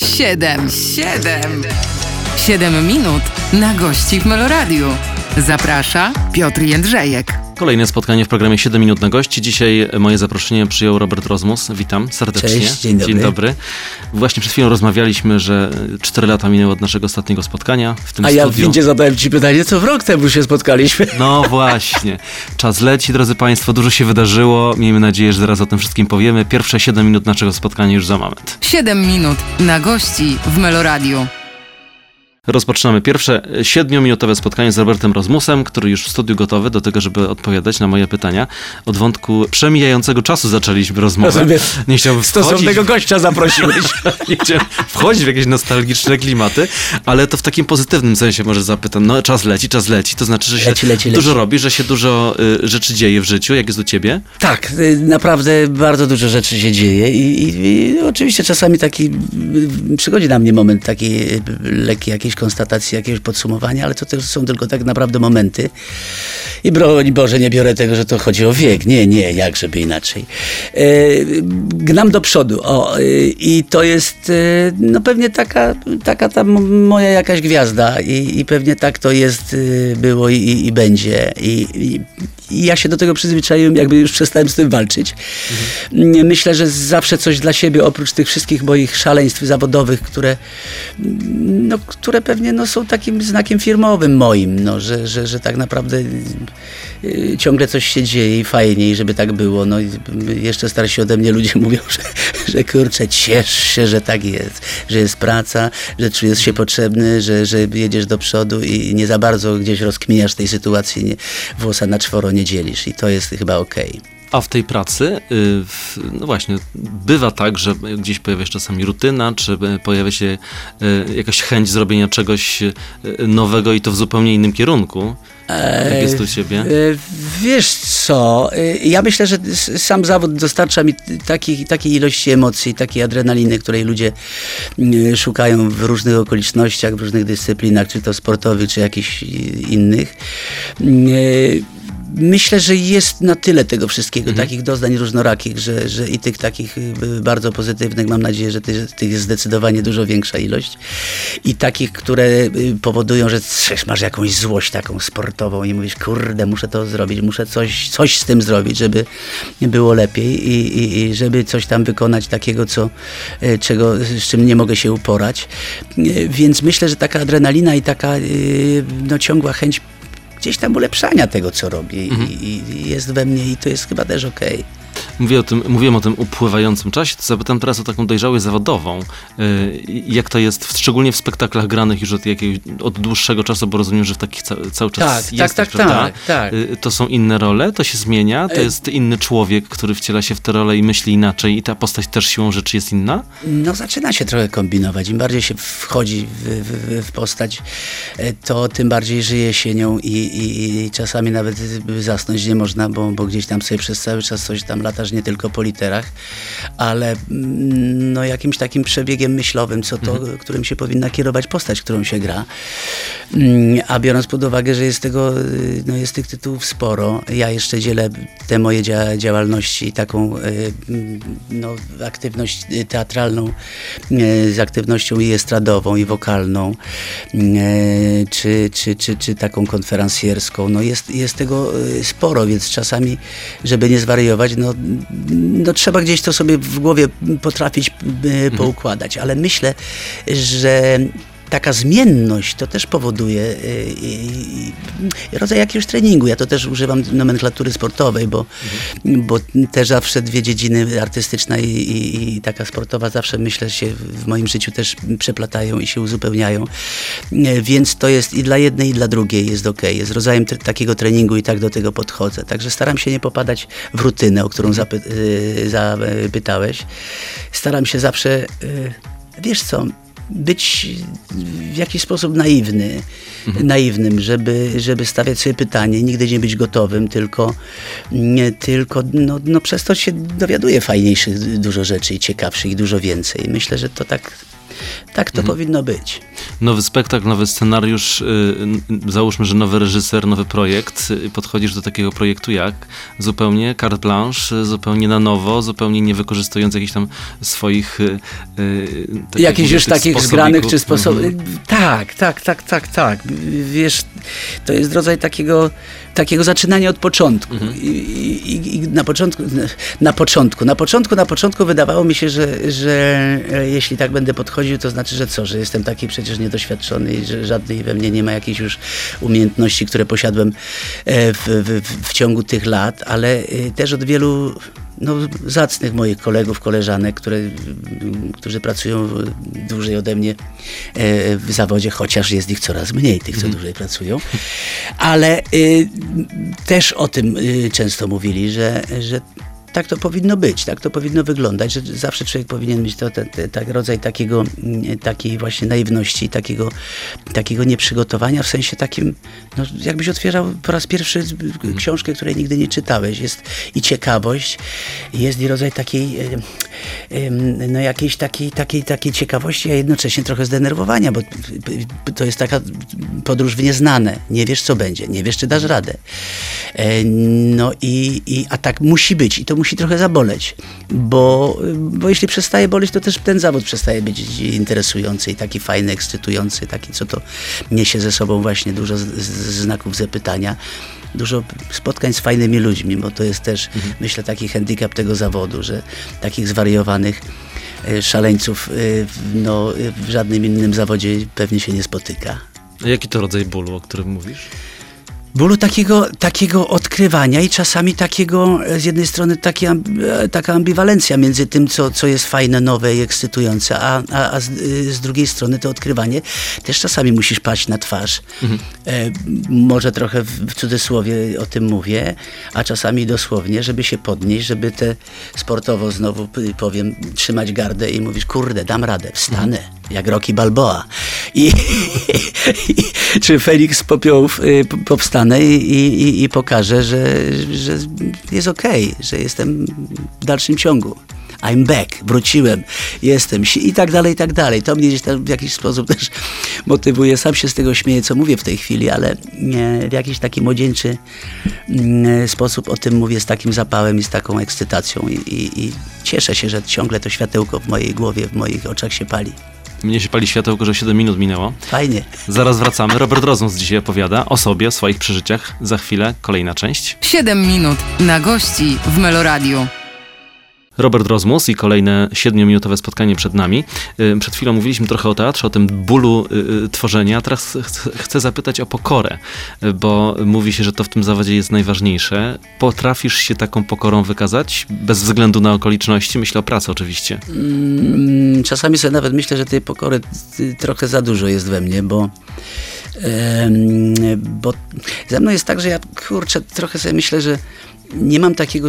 Siedem, siedem, siedem minut na gości w Meloradiu. Zaprasza Piotr Jędrzejek. Kolejne spotkanie w programie 7 minut na gości. Dzisiaj moje zaproszenie przyjął Robert Rozmus. Witam serdecznie. Cześć, dzień dobry. Dzień dobry. Właśnie przed chwilą rozmawialiśmy, że 4 lata minęły od naszego ostatniego spotkania w tym A ja w studiu. windzie zadałem ci pytanie, co w rok temu się spotkaliśmy. No właśnie. Czas leci, drodzy Państwo, dużo się wydarzyło. Miejmy nadzieję, że zaraz o tym wszystkim powiemy. Pierwsze 7 minut naszego spotkania już za moment. Siedem minut na gości w Meloradiu. Rozpoczynamy pierwsze 7-minutowe spotkanie z Robertem Rozmusem, który już w studiu gotowy do tego, żeby odpowiadać na moje pytania. Od wątku przemijającego czasu zaczęliśmy rozmowę. Nie chciałbym wchodzić Stosownego gościa zaprosiłeś. nie chciałem wchodzić w jakieś nostalgiczne klimaty, ale to w takim pozytywnym sensie może zapytam. No czas leci, czas leci, to znaczy, że się Leci, leci, dużo leci. robi, że się dużo y, rzeczy dzieje w życiu. Jak jest u ciebie? tak, y, naprawdę bardzo dużo rzeczy się dzieje i, i, i oczywiście czasami taki y, przychodzi na mnie moment taki lekki jakiejś konstatacji, jakiegoś podsumowania, ale to też są tylko tak naprawdę momenty. I broń Boże, nie biorę tego, że to chodzi o wiek. Nie, nie, jak żeby inaczej. E, gnam do przodu. O, y, I to jest y, no pewnie taka, taka ta moja jakaś gwiazda i, i pewnie tak to jest, było i, i, będzie. I, i, ja się do tego przyzwyczaiłem, jakby już przestałem z tym walczyć. Mm, Myślę, że zawsze coś dla siebie, oprócz tych wszystkich moich szaleństw zawodowych, które, no, które pewnie no, są takim znakiem firmowym moim, no, że, że, że tak naprawdę y, ciągle coś się dzieje i fajnie, i żeby tak było. No, jeszcze starsi ode mnie ludzie mówią, że, że kurczę, ciesz się, że tak jest, że jest praca, że czujesz się potrzebny, że, że jedziesz do przodu i nie za bardzo gdzieś rozkminiasz tej sytuacji, nie, włosa na czworo nie dzielisz i to jest chyba okej. A w tej pracy, y, no właśnie, bywa tak, że gdzieś pojawia się czasami rutyna, czy y, pojawia się y, jakaś chęć zrobienia czegoś y, nowego i to w zupełnie innym kierunku. Jak jest u ciebie? E, Wiesz co, e, ja myślę, że sam zawód dostarcza mi takiej, takiej ilości emocji, takiej adrenaliny, której ludzie mm, szukają w różnych okolicznościach, w różnych dyscyplinach, czy to sportowych, czy jakichś innych. Myślę, że jest na tyle tego wszystkiego, takich doznań różnorakich, że, że i tych takich y, bardzo pozytywnych, mam nadzieję, że tych, jest zdecydowanie dużo większa ilość. I takich, które y, powodują, że masz jakąś złość taką sportową i mówisz, kurde, muszę to zrobić, muszę coś, coś z tym zrobić, żeby było lepiej i, i, i żeby coś tam wykonać takiego, co, y, czego, z czym nie mogę się uporać. Więc myślę, że taka adrenalina i taka no, ciągła chęć gdzieś tam ulepszania tego, co robię i, i, i jest we mnie i to jest chyba też okej. Mówię o tym, mówiłem o tym upływającym czasie, to zapytam teraz o taką dojrzałość zawodową. Y, Jak to jest, w- szczególnie w spektaklach granych już od, jakiegoś, od dłuższego czasu, bo rozumiem, że w takich ca, cały czas Tak, tak, jesteś, tak, tak, tak. Y, To są inne role, to się zmienia, to E- jest inny człowiek, który wciela się w tę rolę i myśli inaczej i ta postać też siłą rzeczy jest inna? No zaczyna się trochę kombinować. Im bardziej się wchodzi w, w, w postać, e, to tym bardziej żyje się nią i, i, i czasami nawet zasnąć nie można, bo, bo gdzieś tam sobie przez cały czas coś tam latasz nie tylko po literach, ale mm, no jakimś takim przebiegiem myślowym, co to, którym się powinna kierować postać, którą się gra. Mm, A biorąc pod uwagę, że jest tego, y, no jest tych tytułów sporo, ja jeszcze dzielę te moje dzia działalności, taką y, mm, no, aktywność y, teatralną z aktywnością i estradową, i wokalną, czy, czy, czy, czy taką konferencjerską. No jest, jest tego sporo, więc czasami, żeby nie zwariować, no, no trzeba gdzieś to sobie w głowie potrafić y, poukładać, ale myślę, że taka zmienność to też powoduje y, y, y, rodzaj jakiegoś treningu. Ja to też używam nomenklatury sportowej, bo, bo też zawsze dwie dziedziny, artystyczna i, i, i taka sportowa, zawsze myślę się w moim życiu też przeplatają i się uzupełniają. Więc to jest i dla jednej, i dla drugiej jest ok. Jest rodzajem t- takiego treningu i tak do tego podchodzę. Także staram się nie popadać w rutynę, o którą zapy- zapytałeś. Staram się zawsze, wiesz co, być w jakiś sposób naiwny, naiwnym, żeby, żeby stawiać sobie pytanie, nigdy nie być gotowym, tylko, nie, tylko no, no przez to się dowiaduje fajniejszych dużo rzeczy i ciekawszych i dużo więcej. Myślę, że to tak, tak to powinno być. nowy spektakl, nowy scenariusz, y, załóżmy, że nowy reżyser, nowy projekt, y, podchodzisz do takiego projektu jak? Zupełnie carte blanche, y, zupełnie na nowo, zupełnie nie wykorzystując jakichś tam swoich... takich, Jakichś już takich zgranych czy sposobów. Mhm. Tak, tak, tak, tak, tak. Wiesz, to jest rodzaj takiego, takiego zaczynania od początku. Mhm. I, i, I na początku, na początku, na początku, na początku wydawało mi się, że, że e, jeśli tak będę podchodził, to znaczy, że co, że jestem taki przecież niedoświadczony i że żadnej we mnie nie ma jakichś już umiejętności, które posiadłem e, w, w, w ciągu tych lat, ale e, też od wielu no, zacnych moich kolegów, koleżanek, które, którzy pracują dłużej ode mnie e, w zawodzie, chociaż jest ich coraz mniej, tych, co dłużej pracują. Ale y, też o tym y, często mówili, że, że tak to powinno być, tak to powinno wyglądać, że zawsze człowiek powinien mieć to, te, te, tak rodzaj takiego, mm, takiej właśnie naiwności, takiego, takiego nieprzygotowania, w sensie takim, no, jakbyś otwierał po raz pierwszy książkę, której nigdy nie czytałeś. Jest i ciekawość, jest i rodzaj takiej, em, no jakiejś takiej, takiej, takiej ciekawości, a jednocześnie trochę zdenerwowania, bo to jest taka podróż w nieznane. Nie wiesz, co będzie, nie wiesz, czy dasz radę. E, No i, i a tak musi być i to musi trochę zaboleć, bo, bo jeśli przestaje boleć, to też ten zawód przestaje być interesujący i taki fajny, ekscytujący, taki, co to niesie ze sobą właśnie dużo znaków zapytania. Dużo spotkań z fajnymi ludźmi, bo to jest też, myślę, taki handicap tego zawodu, że takich zwariowanych e, szaleńców e, w- no, e, w żadnym innym zawodzie pewnie się nie spotyka. A jaki to rodzaj bólu, o którym mówisz? bólu takiego, takiego odkrywania i czasami takiego, z jednej strony e, taka ambiwalencja między tym, co, co jest fajne, nowe i ekscytujące, a, a, a z, z drugiej strony to odkrywanie też czasami musisz paść na twarz. E, może trochę w, cudzysłowie o tym mówię, a czasami dosłownie, żeby się podnieść, żeby te sportowo znowu powiem, trzymać gardę i mówić, kurde, dam radę, wstanę, jak Rocky Balboa. I, i czy Felix popiołów y, powstanę i, i, i że, że jest okej, że jestem w dalszym ciągu. I'm back, wróciłem, jestem si- i tak dalej, i tak dalej. To mnie gdzieś tam w jakiś sposób też motywuje. Sam się z tego śmieję, co mówię w tej chwili, ale nie, w jakiś taki młodzieńczy mm, sposób o tym mówię z takim zapałem i z taką ekscytacją i, i, i cieszę się, że ciągle to światełko w mojej głowie, w moich oczach się pali. Mnie się pali światełko, że 7 minut minęło. Fajnie. Zaraz wracamy. Robert Rozmus dzisiaj opowiada o sobie, o swoich przeżyciach. Za chwilę kolejna część. 7 minut na gości w Meloradiu. Robert Rozmus i kolejne siedmiominutowe spotkanie przed nami. Y, Przed chwilą mówiliśmy trochę o teatrze, o tym bólu y, y, tworzenia. Teraz ch- chcę zapytać o pokorę, bo mówi się, że to w tym zawodzie jest najważniejsze. Potrafisz się taką pokorą wykazać, bez względu na okoliczności? Myślę o pracy oczywiście. Mm, Czasami sobie nawet myślę, że tej pokory trochę za dużo jest we mnie, bo, bo ze mną jest tak, że ja kurczę, trochę sobie myślę, że nie mam takiego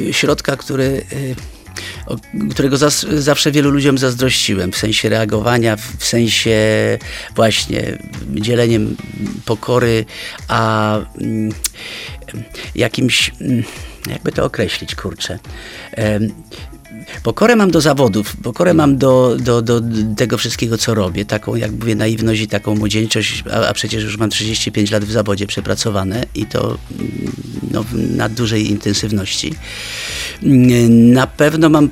y, środka, który. y, którego zas, zawsze wielu ludziom zazdrościłem, w sensie reagowania, w, w sensie właśnie dzieleniem pokory, a mm, jakimś, mm, jakby to określić, kurczę. Pokorę mam do zawodów, pokorę mam do, do, do tego wszystkiego, co robię. Taką, jak mówię, naiwność i taką młodzieńczość, a, a przecież już mam 35 lat w zawodzie przepracowane i to mm, no, na dużej intensywności. Mm, Na pewno mam, y,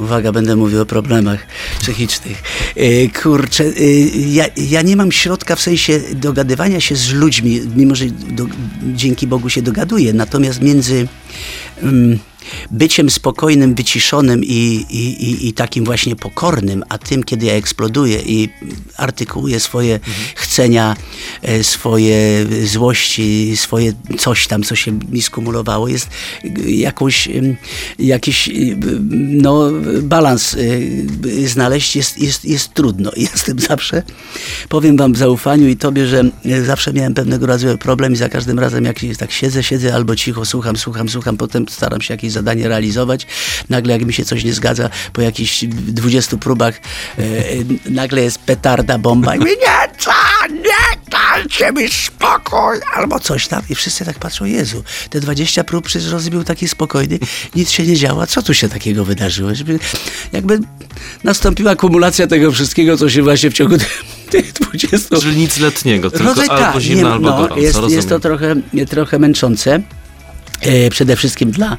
uwaga, będę mówił o problemach psychicznych. Y, Kurczę, y, ja, ja nie mam środka w sensie dogadywania się z ludźmi, mimo że do, dzięki Bogu się dogaduję, natomiast między mm, byciem spokojnym, wyciszonym i, i, i, takim właśnie pokornym, a tym, kiedy ja eksploduję i artykułuję swoje chcenia, e, swoje złości, swoje coś tam, co się mi skumulowało, jest jakąś, jakiś em, no, balans e, znaleźć jest, jest, jest trudno. Jestem zawsze, powiem wam w zaufaniu i tobie, że e, zawsze miałem pewnego rodzaju problem i za każdym razem jak tak siedzę, siedzę albo cicho, słucham, słucham, słucham, potem staram się jakieś zadanie realizować. Nagle jak mi się coś nie zgadza, po jakichś 20 próbach e, e, nagle jest petarda, bomba i mówię, nie, co, nie, dajcie mi spokój, albo coś tam. I wszyscy tak patrzą, Jezu, te 20 prób przecież rozbił taki spokojny, nic się nie działa, co tu się takiego wydarzyło? Żeby, jakby nastąpiła kumulacja tego wszystkiego, co się właśnie w ciągu tych 20. Czyli nic letniego, tylko Rodzaj albo tak, zimno, nie, albo no, gorąco. Jest, jest to trochę, trochę męczące. E, Przede wszystkim dla,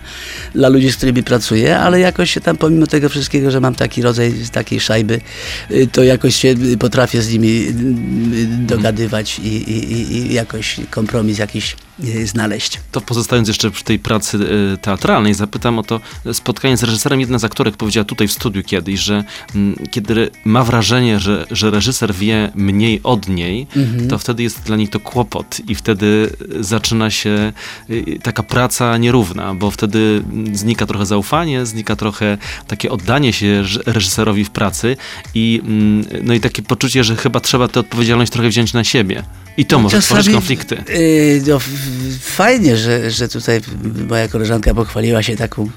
dla ludzi, z którymi pracuję, ale jakoś się tam, pomimo tego wszystkiego, że mam taki rodzaj takiej szajby, y, to jakoś się y, potrafię z nimi y, dogadywać i, i, i- jakoś kompromis jakiś znaleźć. To pozostając jeszcze przy tej pracy y, teatralnej, zapytam o to spotkanie z reżyserem. Jedna z aktorek powiedziała tutaj w studiu kiedyś, że kiedy ma wrażenie, że, że reżyser wie mniej od niej, Mhm. to wtedy jest dla niej to kłopot i wtedy zaczyna się y, taka praca nierówna, bo wtedy znika trochę zaufanie, znika trochę takie oddanie się reż- reżyserowi w pracy i, no i takie poczucie, że chyba trzeba tę odpowiedzialność trochę wziąć na siebie. I to może tworzyć konflikty. y, no, fajnie, że, że tutaj moja koleżanka pochwaliła się taką,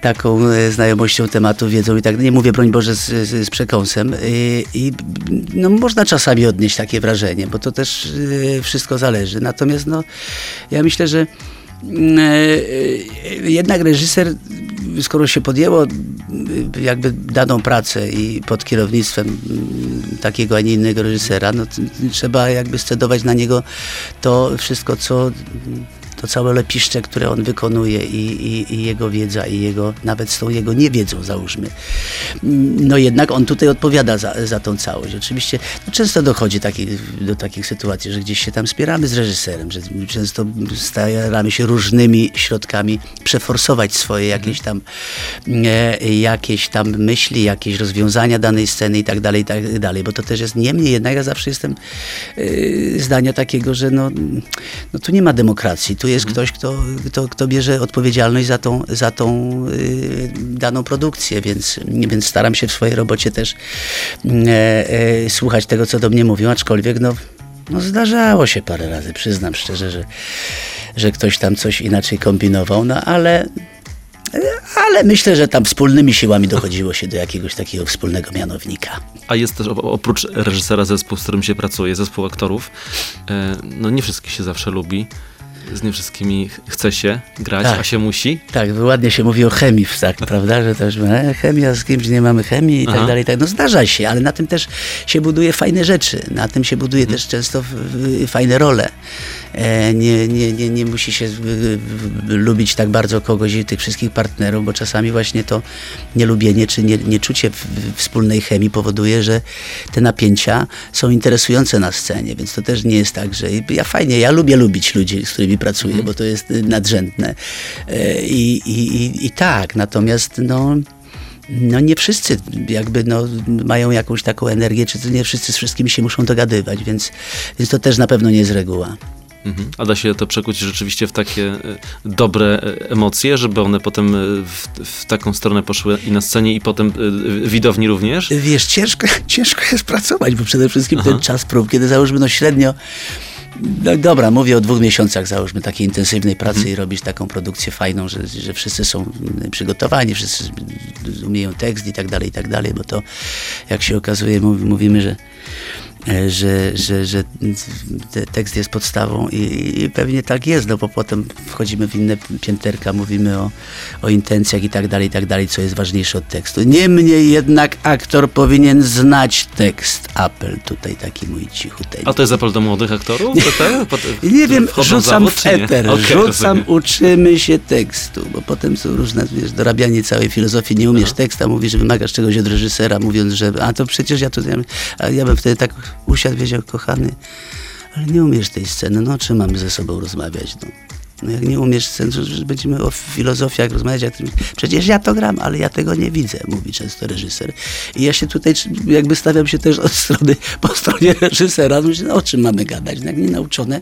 taką e, znajomością tematu, wiedzą i tak. Nie mówię, broń Boże, z, z, przekąsem. Y, I no, można czasami odnieść takie wrażenie, bo to też y, wszystko zależy. Natomiast no, ja myślę, że e, jednak reżyser, skoro się podjęło y, jakby daną pracę i pod kierownictwem mm, takiego, a nie innego reżysera, no trzeba jakby scedować na niego to wszystko, co to całe lepiszcze, które on wykonuje i, i, i jego wiedza i jego, nawet z tą jego niewiedzą załóżmy. No jednak on tutaj odpowiada za, za tą całość. Oczywiście no często dochodzi taki, do takich sytuacji, że gdzieś się tam spieramy z reżyserem, że często staramy się różnymi środkami przeforsować swoje jakieś tam e, jakieś tam myśli, jakieś rozwiązania danej sceny i tak dalej, i tak dalej, bo to też jest niemniej jednak ja zawsze jestem e, zdania takiego, że no, no tu nie ma demokracji, tu jest ktoś, kto, kto, kto bierze odpowiedzialność za tą, za tą y, daną produkcję, więc, więc staram się w swojej robocie też e, e, słuchać tego, co do mnie mówią, aczkolwiek no, no zdarzało się parę razy, przyznam szczerze, że, że ktoś tam coś inaczej kombinował, no ale ale myślę, że tam wspólnymi siłami dochodziło się do jakiegoś takiego wspólnego mianownika. A jest też oprócz reżysera zespół, z którym się pracuje, zespół aktorów. E, No nie wszystkich się zawsze lubi. Z nie wszystkimi ch- chce się grać, Tak. a się musi. Tak, ładnie się mówi o chemii, tak, prawda, że też e, chemia z kimś nie mamy chemii i tak Aha. dalej. Tak. No zdarza się, ale na tym też się buduje fajne rzeczy, na tym się buduje też często w, w, fajne role. E, nie, nie, nie, nie musi się w, w, lubić tak bardzo kogoś i tych wszystkich partnerów, bo czasami właśnie to nielubienie czy nie, nieczucie w, w wspólnej chemii powoduje, że te napięcia są interesujące na scenie, więc to też nie jest tak, że ja fajnie, ja lubię lubić ludzi, z którymi pracuję, bo to jest y, nadrzędne. E, I, i, i, tak, natomiast no no nie wszyscy jakby no, mają jakąś taką energię, czy nie wszyscy z wszystkimi się muszą dogadywać, więc, więc to też na pewno nie jest reguła. Mhm. A da się to przekuć rzeczywiście w takie e, dobre e, emocje, żeby one potem w, w taką stronę poszły i na scenie, i potem widowni również? Wiesz, ciężko, ciężko jest pracować, bo przede wszystkim ten czas prób, kiedy załóżmy no średnio no dobra, mówię o dwóch miesiącach, załóżmy, takiej intensywnej pracy i robisz taką produkcję fajną, że, że wszyscy są przygotowani, wszyscy umieją tekst i tak dalej, i tak dalej, bo to, jak się okazuje, mówi- mówimy, że że, że, że te- tekst jest podstawą i, i pewnie tak jest, no bo potem wchodzimy w inne pięterka, mówimy o, o intencjach i tak dalej, i tak dalej, co jest ważniejsze od tekstu. Niemniej jednak aktor powinien znać tekst. Apel tutaj taki mój cichuteńki. A to jest apel do młodych aktorów? To te, pot- Nie wiem, rzucam zawód, w nie? eter, Okej, rzucam, rozumiem. uczymy się tekstu, bo potem są różne, wiesz, dorabianie całej filozofii, nie umiesz teksta, mówi, że wymagasz czegoś od reżysera, mówiąc, że a to przecież ja to, ja, a ja bym wtedy tak usiadł, wiedział, kochany, ale nie umiesz tej sceny, no o czym mamy ze sobą rozmawiać, no. No jak nie umiesz że będziemy o filozofiach rozmawiać, jak przecież ja to gram, ale ja tego nie widzę, mówi często reżyser. I ja się tutaj jakby stawiam się też od strony, po stronie reżysera, myślę, no, o czym mamy gadać, no, jak nie nauczone,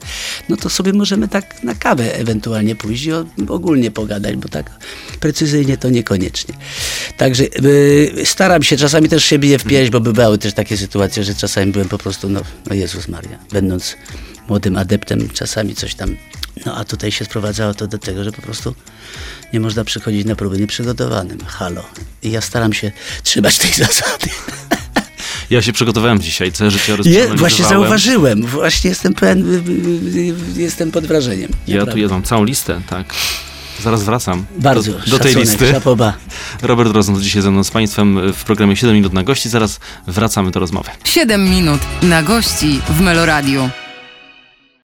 no to sobie możemy tak na kawę ewentualnie pójść i ogólnie pogadać, bo tak precyzyjnie to niekoniecznie. Także y, staram się, czasami też się biję w bo bywały też takie sytuacje, że czasami byłem po prostu, no, no Jezus Maria, będąc młodym adeptem, czasami coś tam no a tutaj się sprowadzało to do tego, że po prostu nie można przychodzić na próby nieprzygotowanym. Halo. I ja staram się trzymać tej zasady. Ja się przygotowałem dzisiaj, całe życie Je, właśnie zauważyłem. Właśnie jestem pełen, jestem pod wrażeniem. Ja tu Naprawdę. ja mam całą listę, tak. Zaraz wracam Bardzo. do, do tej listy. Szapoba. Robert Rozmus dzisiaj ze mną z Państwem w programie 7 minut na gości. Zaraz wracamy do rozmowy. 7 minut na gości w Meloradiu.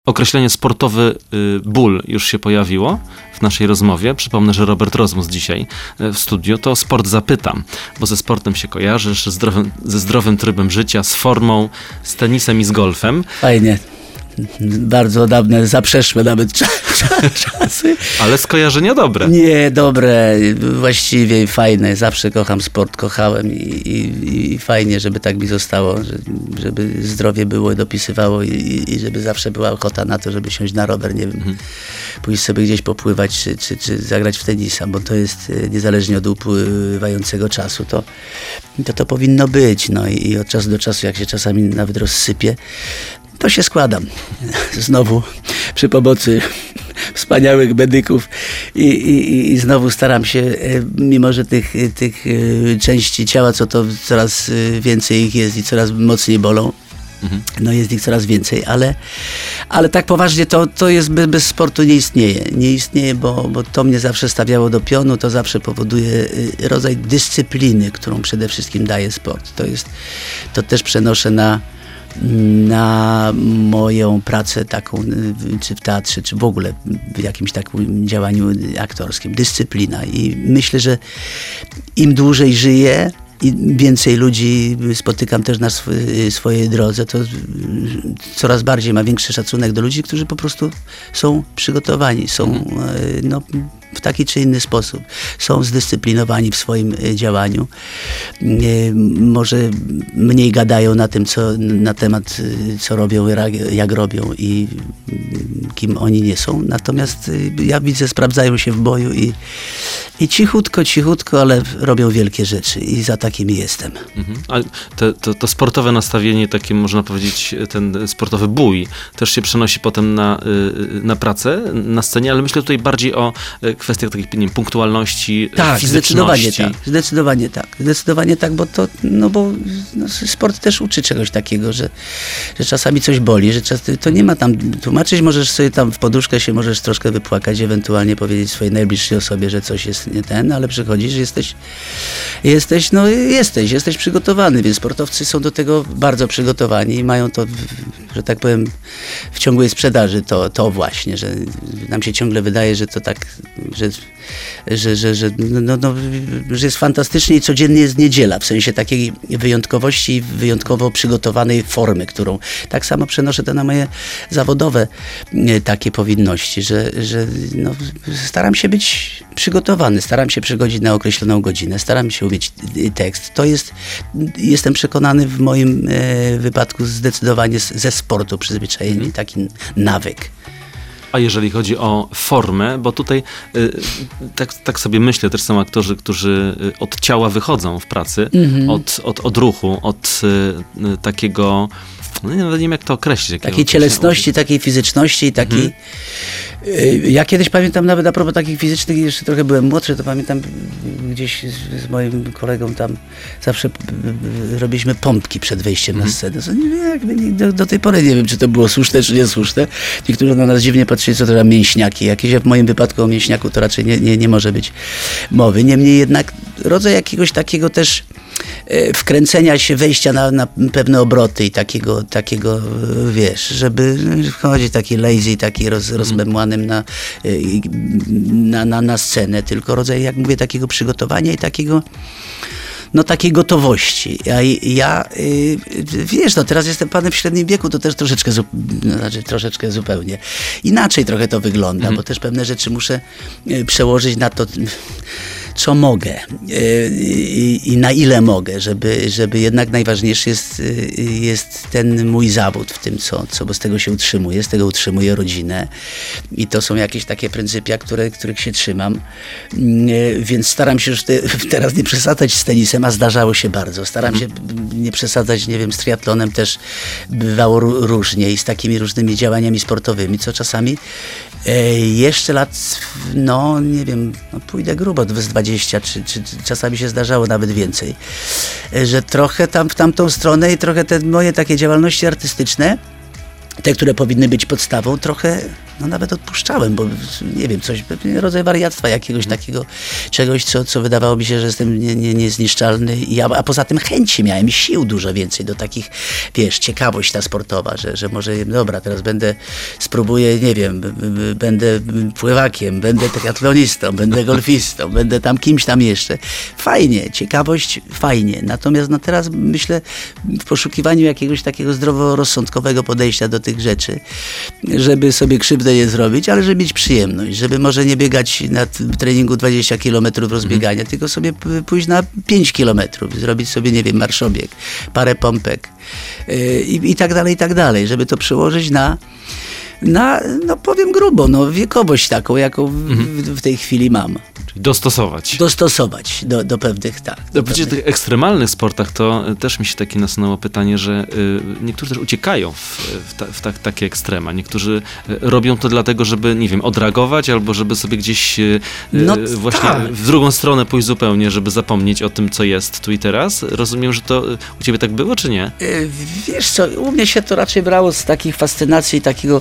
Określenie sportowy y, ból już się pojawiło w naszej rozmowie. Przypomnę, że Robert Rozmus dzisiaj y, w studiu to sport zapytam, bo ze sportem się kojarzysz, zdrowym, ze zdrowym trybem życia, z formą, z tenisem i z golfem. Fajnie. Bardzo dawne, zaprzeszłe nawet cza, cza, czasy. Ale skojarzenia dobre. Nie, dobre, właściwie fajne. Zawsze kocham sport, kochałem i, i, i fajnie, żeby tak mi zostało, że, żeby zdrowie było, dopisywało i, i żeby zawsze była ochota na to, żeby siąść na rower, nie wiem, pójść sobie gdzieś popływać czy, czy, czy zagrać w tenisa, bo to jest e, niezależnie od upływającego czasu, to to, to powinno być. No i, i od czasu do czasu, jak się czasami nawet rozsypie, to się składam. Znowu przy pomocy wspaniałych medyków i, i, i znowu staram się, e, mimo że tych, tych e, części ciała, co to coraz e, więcej ich jest i coraz mocniej bolą, no jest ich coraz więcej, ale, ale tak poważnie to, to jest bez, bez sportu nie istnieje. Nie istnieje, bo, bo to mnie zawsze stawiało do pionu, to zawsze powoduje rodzaj dyscypliny, którą przede wszystkim daje sport. To jest, to też przenoszę na, na moją pracę taką, y, czy w teatrze, czy w ogóle w jakimś takim działaniu aktorskim. Dyscyplina i myślę, że im dłużej żyję, i więcej ludzi spotykam też na sw- swojej drodze, to y, coraz bardziej ma większy szacunek do ludzi, którzy po prostu są przygotowani, są y, no, w taki czy inny sposób, są zdyscyplinowani w swoim y, działaniu. Y, Może mniej gadają na tym, co, na temat, y, co robią, jak- robią i y, kim oni nie są. Natomiast ja widzę, sprawdzają się w boju i, i cichutko, cichutko, ale robią wielkie rzeczy i za takimi jestem. Mhm. A te, to, to sportowe nastawienie, takie można powiedzieć, ten sportowy bój, też się przenosi potem na, na pracę, na scenie, ale myślę tutaj bardziej o kwestiach takich, nie wiem, punktualności, Tak, fizyczności. zdecydowanie tak. Zdecydowanie tak. Zdecydowanie tak, bo to, no bo no, sport też uczy czegoś takiego, że, że czasami coś boli, że czas, to nie ma tam tłumaczyć, możesz sobie tam w poduszkę się możesz troszkę wypłakać, ewentualnie powiedzieć swojej najbliższej osobie, że coś jest nie ten, ale przychodzisz, jesteś, jesteś, no jesteś, jesteś przygotowany, więc sportowcy są do tego bardzo przygotowani i mają to, że tak powiem, w ciągłej sprzedaży to, to właśnie, że nam się ciągle wydaje, że to tak, że, że, że, że, no, no, że jest fantastycznie i codziennie jest niedziela, w sensie takiej wyjątkowości wyjątkowo przygotowanej formy, którą tak samo przenoszę to na moje zawodowe e, takie powinności, że, że no, staram się być przygotowany, staram się przygodzić na określoną godzinę, staram się umieć y, tekst. To jest, jestem przekonany w moim e, wypadku zdecydowanie ze sportu przyzwyczajenie, taki nawyk. A jeżeli chodzi o formę, bo tutaj y, tak, tak sobie myślę, też są aktorzy, którzy y, od ciała wychodzą w pracy, Mhm. od, od odruchu, od y, takiego, no nie, nawet nie wiem jak to określić. Takiej cielesności, takiej fizyczności takiej... Mhm. Y, Ja kiedyś pamiętam nawet a propos takich fizycznych, jeszcze trochę byłem młodszy, to pamiętam gdzieś z, z moim kolegą tam zawsze robiliśmy pompki przed wejściem Mhm. na scenę. Co nie jakby do, do tej pory nie wiem, czy to było słuszne, czy niesłuszne. Niektórzy na nas dziwnie patrzyli, co to za mięśniaki. Jakieś w moim wypadku o mięśniaku to raczej nie, nie, nie może być mowy. Niemniej jednak rodzaj jakiegoś takiego też wkręcenia się, wejścia na, na pewne obroty i takiego, takiego e, wiesz, żeby chodzić taki lazy, taki roz, rozmemłanym na, e, na, na, na scenę, tylko rodzaj, jak mówię, takiego przygotowania i takiego no takiej gotowości. Ja, ja wiesz, no teraz jestem panem w średnim wieku, to też troszeczkę, no, znaczy troszeczkę zupełnie inaczej trochę to wygląda, bo też pewne rzeczy muszę przełożyć na to, co mogę y, i, na ile mogę, żeby, żeby jednak najważniejszy jest, y, jest ten mój zawód w tym, co, co, bo z tego się utrzymuję, z tego utrzymuję rodzinę i to są jakieś takie pryncypia, które, których się trzymam, Y, więc staram się już te, teraz nie przesadzać z tenisem, a zdarzało się bardzo. Staram się nie przesadzać, nie wiem, z triatlonem też bywało ró- różnie i z takimi różnymi działaniami sportowymi, co czasami e, jeszcze lat, no nie wiem, no, pójdę grubo, z 20, czy, czy, czy czasami się zdarzało nawet więcej, e, że trochę tam w tamtą stronę i trochę te moje takie działalności artystyczne, te, które powinny być podstawą, trochę no nawet odpuszczałem, bo nie wiem, coś, pewnie rodzaj wariactwa jakiegoś takiego, czegoś, co, co wydawało mi się, że jestem nie, nie, niezniszczalny, ja, a poza tym chęci miałem, sił dużo więcej do takich, wiesz, ciekawość ta sportowa, że, że może, dobra, teraz będę, spróbuję, nie wiem, będę pływakiem, będę triatlonistą, będę golfistą, będę tam kimś tam jeszcze. Fajnie, ciekawość, fajnie. Natomiast no teraz myślę w poszukiwaniu jakiegoś takiego zdroworozsądkowego podejścia do tych rzeczy, żeby sobie krzywdę nie zrobić, ale żeby mieć przyjemność, żeby może nie biegać na treningu 20 km rozbiegania, tylko sobie pójść na 5 km, zrobić sobie, nie wiem, marszobieg, parę pompek yy, i, i tak dalej, i tak dalej, żeby to przełożyć na na, no powiem grubo, no wiekowość taką, jaką w, w, w tej chwili mam. Czyli dostosować. Dostosować do, do pewnych, tak. Do No, pewnych, tych ekstremalnych sportach to y, też mi się takie nasunęło pytanie, że y, niektórzy też uciekają w, w, ta, w tak, takie ekstrema. Niektórzy y, robią to dlatego, żeby, nie wiem, odreagować albo żeby sobie gdzieś y, No właśnie tak. w drugą stronę pójść zupełnie, żeby zapomnieć o tym, co jest tu i teraz. Rozumiem, że to u ciebie tak było, czy nie? Y, Wiesz co, u mnie się to raczej brało z takich fascynacji, takiego,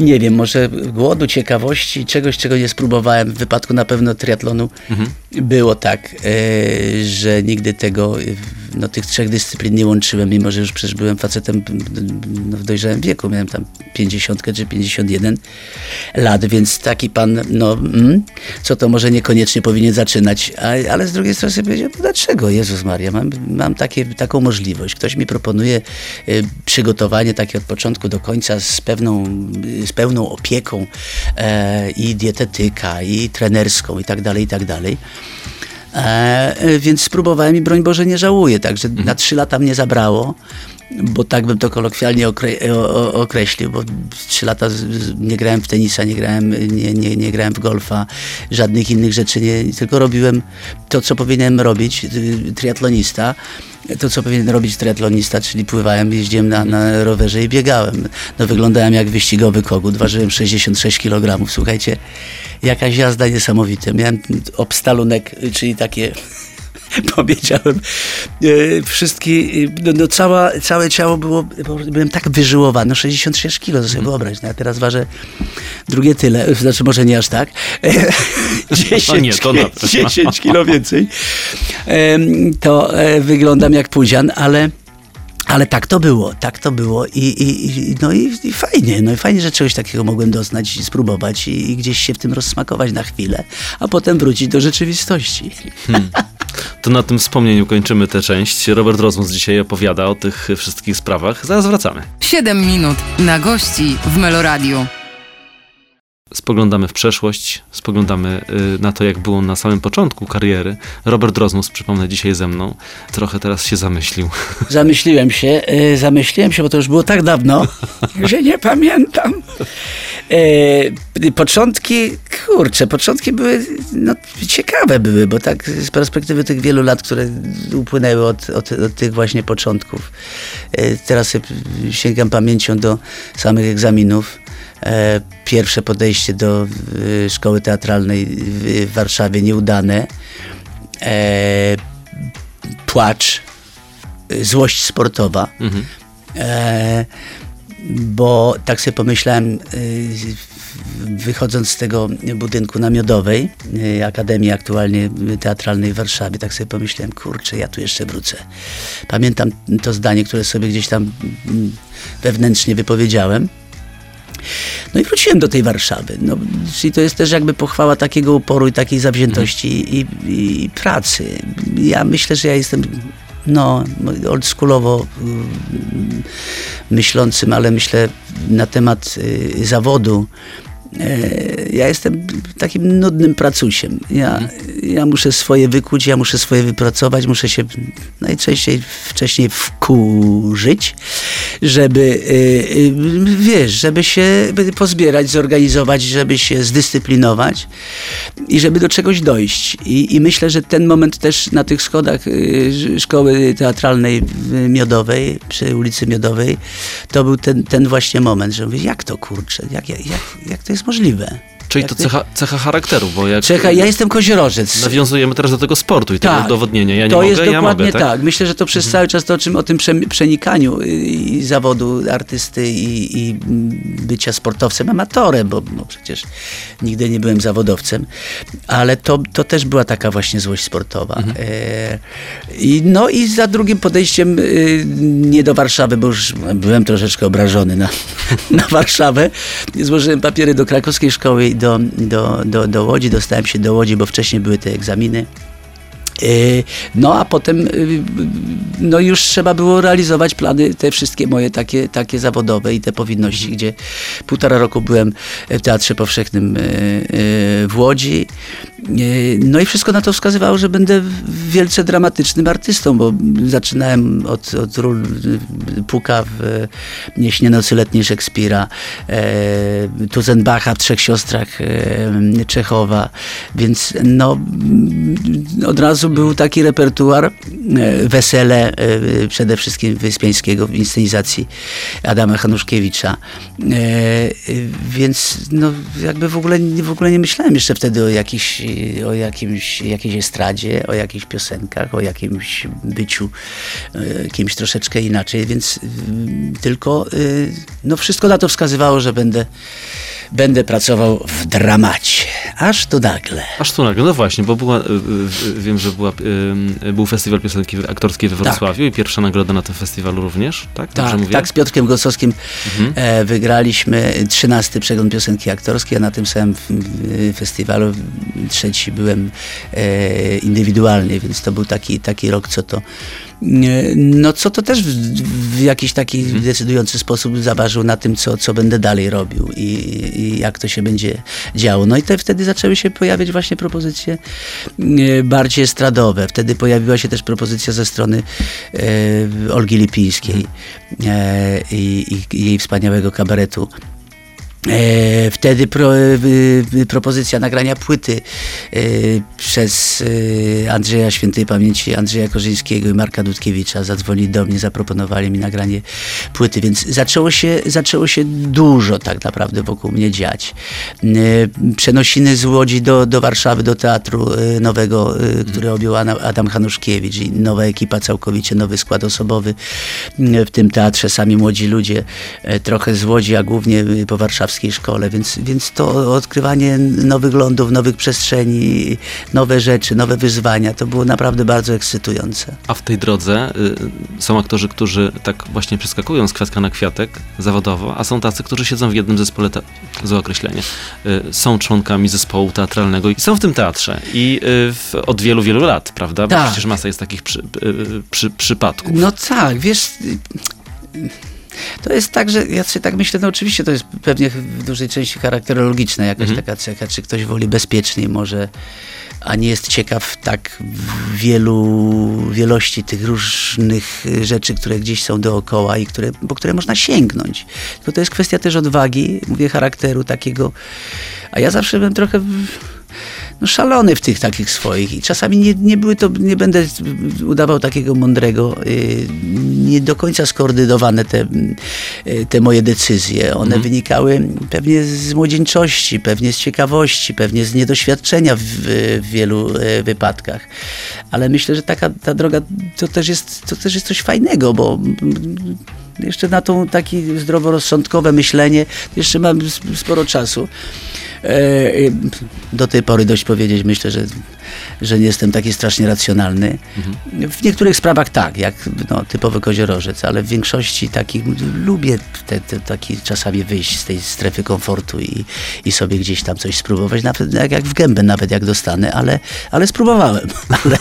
nie wiem, może głodu, ciekawości, czegoś, czego nie spróbowałem. W wypadku na pewno triatlonu było tak, y, że nigdy tego, y, no tych trzech dyscyplin nie łączyłem, mimo że już przecież byłem facetem no, w dojrzałym wieku, miałem tam 50 czy 51 lat, więc taki pan, no, mm, co to może niekoniecznie powinien zaczynać, a, ale z drugiej strony sobie powiedziałem, no dlaczego, Jezus Maria, mam, mam takie, taką możliwość. Ktoś mi proponuje y, przygotowanie takie od początku do końca z pewną, z pełną opieką e, i dietetyka, i trenerską, i tak dalej, i tak dalej. E, więc spróbowałem i broń Boże nie żałuję, także na trzy lata mnie zabrało, bo tak bym to kolokwialnie okre, określił, bo trzy lata nie grałem w tenisa, nie grałem, nie, nie, nie grałem w golfa, żadnych innych rzeczy, nie, tylko robiłem to, co powinienem robić, y, triatlonista, to, co powinien robić triatlonista, czyli pływałem, jeździłem na, na rowerze i biegałem. No wyglądałem jak wyścigowy kogut, ważyłem 66 kg, słuchajcie, jakaś jazda niesamowita. Miałem obstalunek, czyli takie powiedziałem, e, wszystkie, e, no, no cała, całe ciało było, byłem tak wyżyłowany, no 66 kilo, to sobie wyobraź, no, ja teraz ważę drugie tyle, znaczy może nie aż tak, E, 10, No nie, to na pewno. 10 kilo więcej, to e, wyglądam jak pudzian, ale ale tak to było, tak to było i, i, i, no i, i fajnie, no i fajnie, że czegoś takiego mogłem doznać i spróbować i, i gdzieś się w tym rozsmakować na chwilę, a potem wrócić do rzeczywistości. To na tym wspomnieniu kończymy tę część. Robert Rozmus dzisiaj opowiada o tych wszystkich sprawach. Zaraz wracamy. 7 minut na gości w Meloradiu. Spoglądamy w przeszłość, spoglądamy y, na to, jak było na samym początku kariery. Robert Rozmus, przypomnę, dzisiaj ze mną, trochę teraz się zamyślił. Zamyśliłem się, e, zamyśliłem się, bo to już było tak dawno, że nie pamiętam. E, początki, kurczę, początki były, no ciekawe były, bo tak z perspektywy tych wielu lat, które upłynęły od, od, od tych właśnie początków. Teraz sięgam pamięcią do samych egzaminów. E, pierwsze podejście do e, szkoły teatralnej w, Warszawie nieudane. E, płacz, złość sportowa. E, bo tak sobie pomyślałem, wychodząc z tego budynku na Miodowej, y, Akademii aktualnie teatralnej w Warszawie, tak sobie pomyślałem, kurczę, ja tu jeszcze wrócę. Pamiętam to zdanie, które sobie gdzieś tam mm, wewnętrznie wypowiedziałem. No i wróciłem do tej Warszawy. No, czyli to jest też jakby pochwała takiego uporu i takiej zawziętości i, i, i pracy. Ja myślę, że ja jestem no, oldschoolowo mm, myślącym, ale myślę na temat y, zawodu. E, Ja jestem takim nudnym pracusiem. Ja, ja muszę swoje wykuć, ja muszę swoje wypracować, muszę się najczęściej wcześniej wkurzyć, żeby, y, y, wiesz, żeby się pozbierać, zorganizować, żeby się zdyscyplinować i żeby do czegoś dojść. I, i myślę, że ten moment też na tych schodach szkoły teatralnej Miodowej, przy ulicy Miodowej, to był ten, ten właśnie moment, że mówię, jak to kurczę, jak, jak, jak to jest możliwe? Czyli Jak to ty- cecha, cecha charakteru, bo jak Czekaj, ja jestem koziorożec. nawiązujemy teraz do tego sportu i tego Tak. udowodnienia. Ja nie to mogę, jest ja dokładnie mogę, tak? tak? Myślę, że to przez cały czas to, o czym o tym prze- przenikaniu y, i zawodu artysty i, i bycia sportowcem, amatorem, bo, bo przecież nigdy nie byłem zawodowcem, ale to, to też była taka właśnie złość sportowa. Mhm. E, i, no i za drugim podejściem y, nie do Warszawy, bo już byłem troszeczkę obrażony na, na Warszawę. Złożyłem papiery do krakowskiej szkoły do, do, do, do Łodzi. Dostałem się do Łodzi, bo wcześniej były te egzaminy. Yy, No a potem yy, no już trzeba było realizować plany, te wszystkie moje takie, takie zawodowe i te powinności, gdzie półtora roku byłem w Teatrze Powszechnym yy, w Łodzi. No i wszystko na to wskazywało, że będę wielce dramatycznym artystą, bo zaczynałem od, od ról Puka w Nieśnie nocy letniej Szekspira, Tuzenbacha w Trzech Siostrach Czechowa, więc no od razu był taki repertuar, e, wesele e, przede wszystkim Wyspiańskiego w inscenizacji Adama Hanuszkiewicza. E, Więc no, jakby w ogóle, w ogóle nie myślałem jeszcze wtedy o, jakiś, o jakimś, jakiejś estradzie, o jakichś piosenkach, o jakimś byciu kimś troszeczkę inaczej, więc mm, tylko no, wszystko na to wskazywało, że będę, będę pracował w dramacie. Aż tu nagle. Aż tu nagle, no właśnie, bo była, y, y, wiem, że była, był festiwal piosenki aktorskiej we Wrocławiu i pierwsza nagroda na tym festiwalu również, tak? Dobrze Tak, mówię? tak, z Piotrkiem Gosowskim Mhm. e, wygraliśmy 13 przegląd piosenki aktorskiej, a na tym samym festiwalu trzeci byłem e, indywidualnie, więc to był taki, taki rok, co to e, no co to też w, w jakiś taki Mhm. decydujący sposób zaważył na tym, co, co będę dalej robił i, i jak to się będzie działo. No i te, wtedy zaczęły się pojawiać właśnie propozycje e, bardziej estradowe. Wtedy pojawiła się też propozycja ze strony e, Olgi Lipińskiej e, i, i jej wspaniałego kabaretu. E, wtedy pro, e, propozycja nagrania płyty e, przez Andrzeja Świętej Pamięci, Andrzeja Korzyńskiego i Marka Dudkiewicza zadzwonili do mnie, zaproponowali mi nagranie płyty, więc zaczęło się, zaczęło się dużo tak naprawdę wokół mnie dziać. Przenosiny z Łodzi do, do Warszawy, do Teatru Nowego, który objął Adam Hanuszkiewicz i nowa ekipa całkowicie, nowy skład osobowy w tym teatrze, sami młodzi ludzie, trochę z Łodzi, a głównie po warszawskiej szkole, więc, więc to odkrywanie nowych lądów, nowych przestrzeni, nowe rzeczy, nowe wyzwania, to było naprawdę bardzo ekscytujące. A w tej drodze y, są aktorzy, którzy tak właśnie przeskakują z kwiatka na kwiatek zawodowo, a są tacy, którzy siedzą w jednym zespole, te, złe określenie, y, są członkami zespołu teatralnego i są w tym teatrze i y, w, od wielu, wielu lat, prawda? Bo Tak. przecież masa jest takich przy, y, przy, przypadków. No tak, wiesz, to jest tak, że ja sobie tak myślę, no oczywiście to jest pewnie w dużej części charakterologiczna jakaś taka cecha, czy ktoś woli bezpieczniej może, a nie jest ciekaw tak wielu, wielości tych różnych rzeczy, które gdzieś są dookoła i które, po które można sięgnąć. Tylko to jest kwestia też odwagi, mówię charakteru takiego, a ja zawsze byłem trochę no, szalony w tych takich swoich i czasami nie, nie były to, nie będę udawał takiego mądrego, y, nie do końca skoordynowane te, y, te moje decyzje. One wynikały pewnie z młodzieńczości, pewnie z ciekawości, pewnie z niedoświadczenia w, w wielu y, wypadkach. Ale myślę, że taka ta droga to też jest, to też jest coś fajnego, bo jeszcze na tą takie zdroworozsądkowe myślenie jeszcze mam sporo czasu. E, e, Do tej pory dość powiedzieć, myślę, że, że nie jestem taki strasznie racjonalny. W niektórych sprawach tak, jak no, typowy koziorożec, ale w większości takich lubię te, te, taki czasami wyjść z tej strefy komfortu i, i sobie gdzieś tam coś spróbować, nawet jak, jak w gębę, nawet jak dostanę, ale, ale spróbowałem. Ale,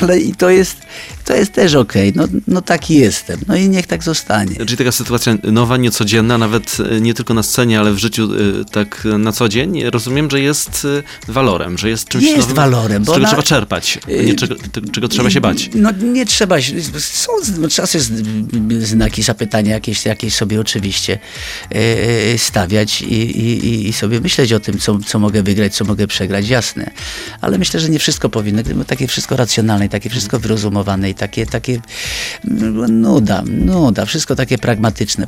ale i to jest, to jest też okej, no, no taki jestem, no i niech tak zostanie. Czyli taka sytuacja nowa, niecodzienna, nawet y, nie tylko na scenie, ale w życiu y, tak y, na co dzień, rozumiem, że jest walorem, że jest czymś Jest nowym, walorem, z bo czego na- trzeba czerpać, nie czego, ty- czego trzeba się bać. No nie trzeba, są z- czasy z- znaki zapytania jakieś, jakieś sobie oczywiście e, stawiać i, i, i- sobie myśleć o tym, co, co mogę wygrać, co mogę przegrać, jasne. Ale myślę, że nie wszystko powinno, gdyby takie wszystko racjonalne, takie wszystko wyrozumowane i takie, takie no, nuda, nuda, wszystko takie pragmatyczne.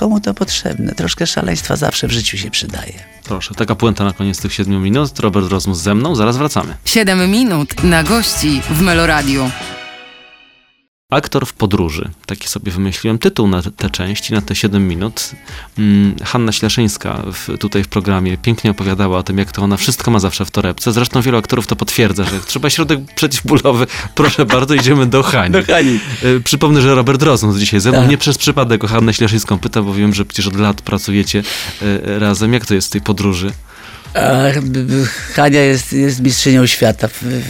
Komu to potrzebne? Troszkę szaleństwa zawsze w życiu się przydaje. Proszę, taka puenta na koniec tych siedmiu minut. Robert Rozmus ze mną, zaraz wracamy. 7 minut na gości w Meloradiu. Aktor w podróży. Taki sobie wymyśliłem tytuł na tę część, na te 7 minut. Mm, Hanna Śleszyńska w, tutaj w programie pięknie opowiadała o tym, jak to ona wszystko ma zawsze w torebce. Zresztą wielu aktorów to potwierdza, że trzeba środek przeciwbólowy, proszę bardzo, idziemy do Hani. Do Hani. Y, Przypomnę, że Robert Rozmus dzisiaj ze mną. Tak. Nie przez przypadek o Hannę Śleszyńską pyta, bo wiem, że przecież od lat pracujecie y, razem. Jak to jest w tej podróży? Hania jest, jest mistrzynią świata,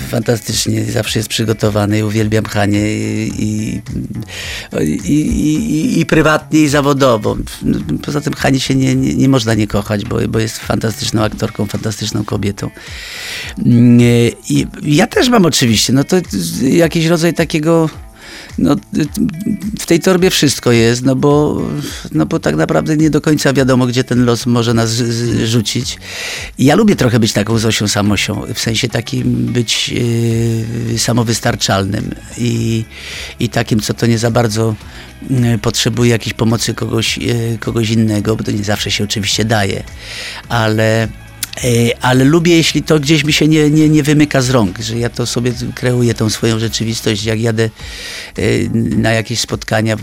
fantastycznie, zawsze jest przygotowana i uwielbiam Hanię i, i, i, i, prywatnie i zawodowo. Poza tym Hani się nie, nie, nie można nie kochać, bo, bo jest fantastyczną aktorką, fantastyczną kobietą. Mm, I ja też mam oczywiście, no to jakiś rodzaj takiego no, w tej torbie wszystko jest, no bo, no bo tak naprawdę nie do końca wiadomo, gdzie ten los może nas rzucić. Ja lubię trochę być taką Zosią Samosią, w sensie takim być yy, samowystarczalnym i, i takim, co to nie za bardzo yy, potrzebuje jakiejś pomocy kogoś, yy, kogoś innego, bo to nie zawsze się oczywiście daje, ale ale lubię, jeśli to gdzieś mi się nie, nie, nie wymyka z rąk, że ja to sobie kreuję tą swoją rzeczywistość, jak jadę e, na jakieś spotkania.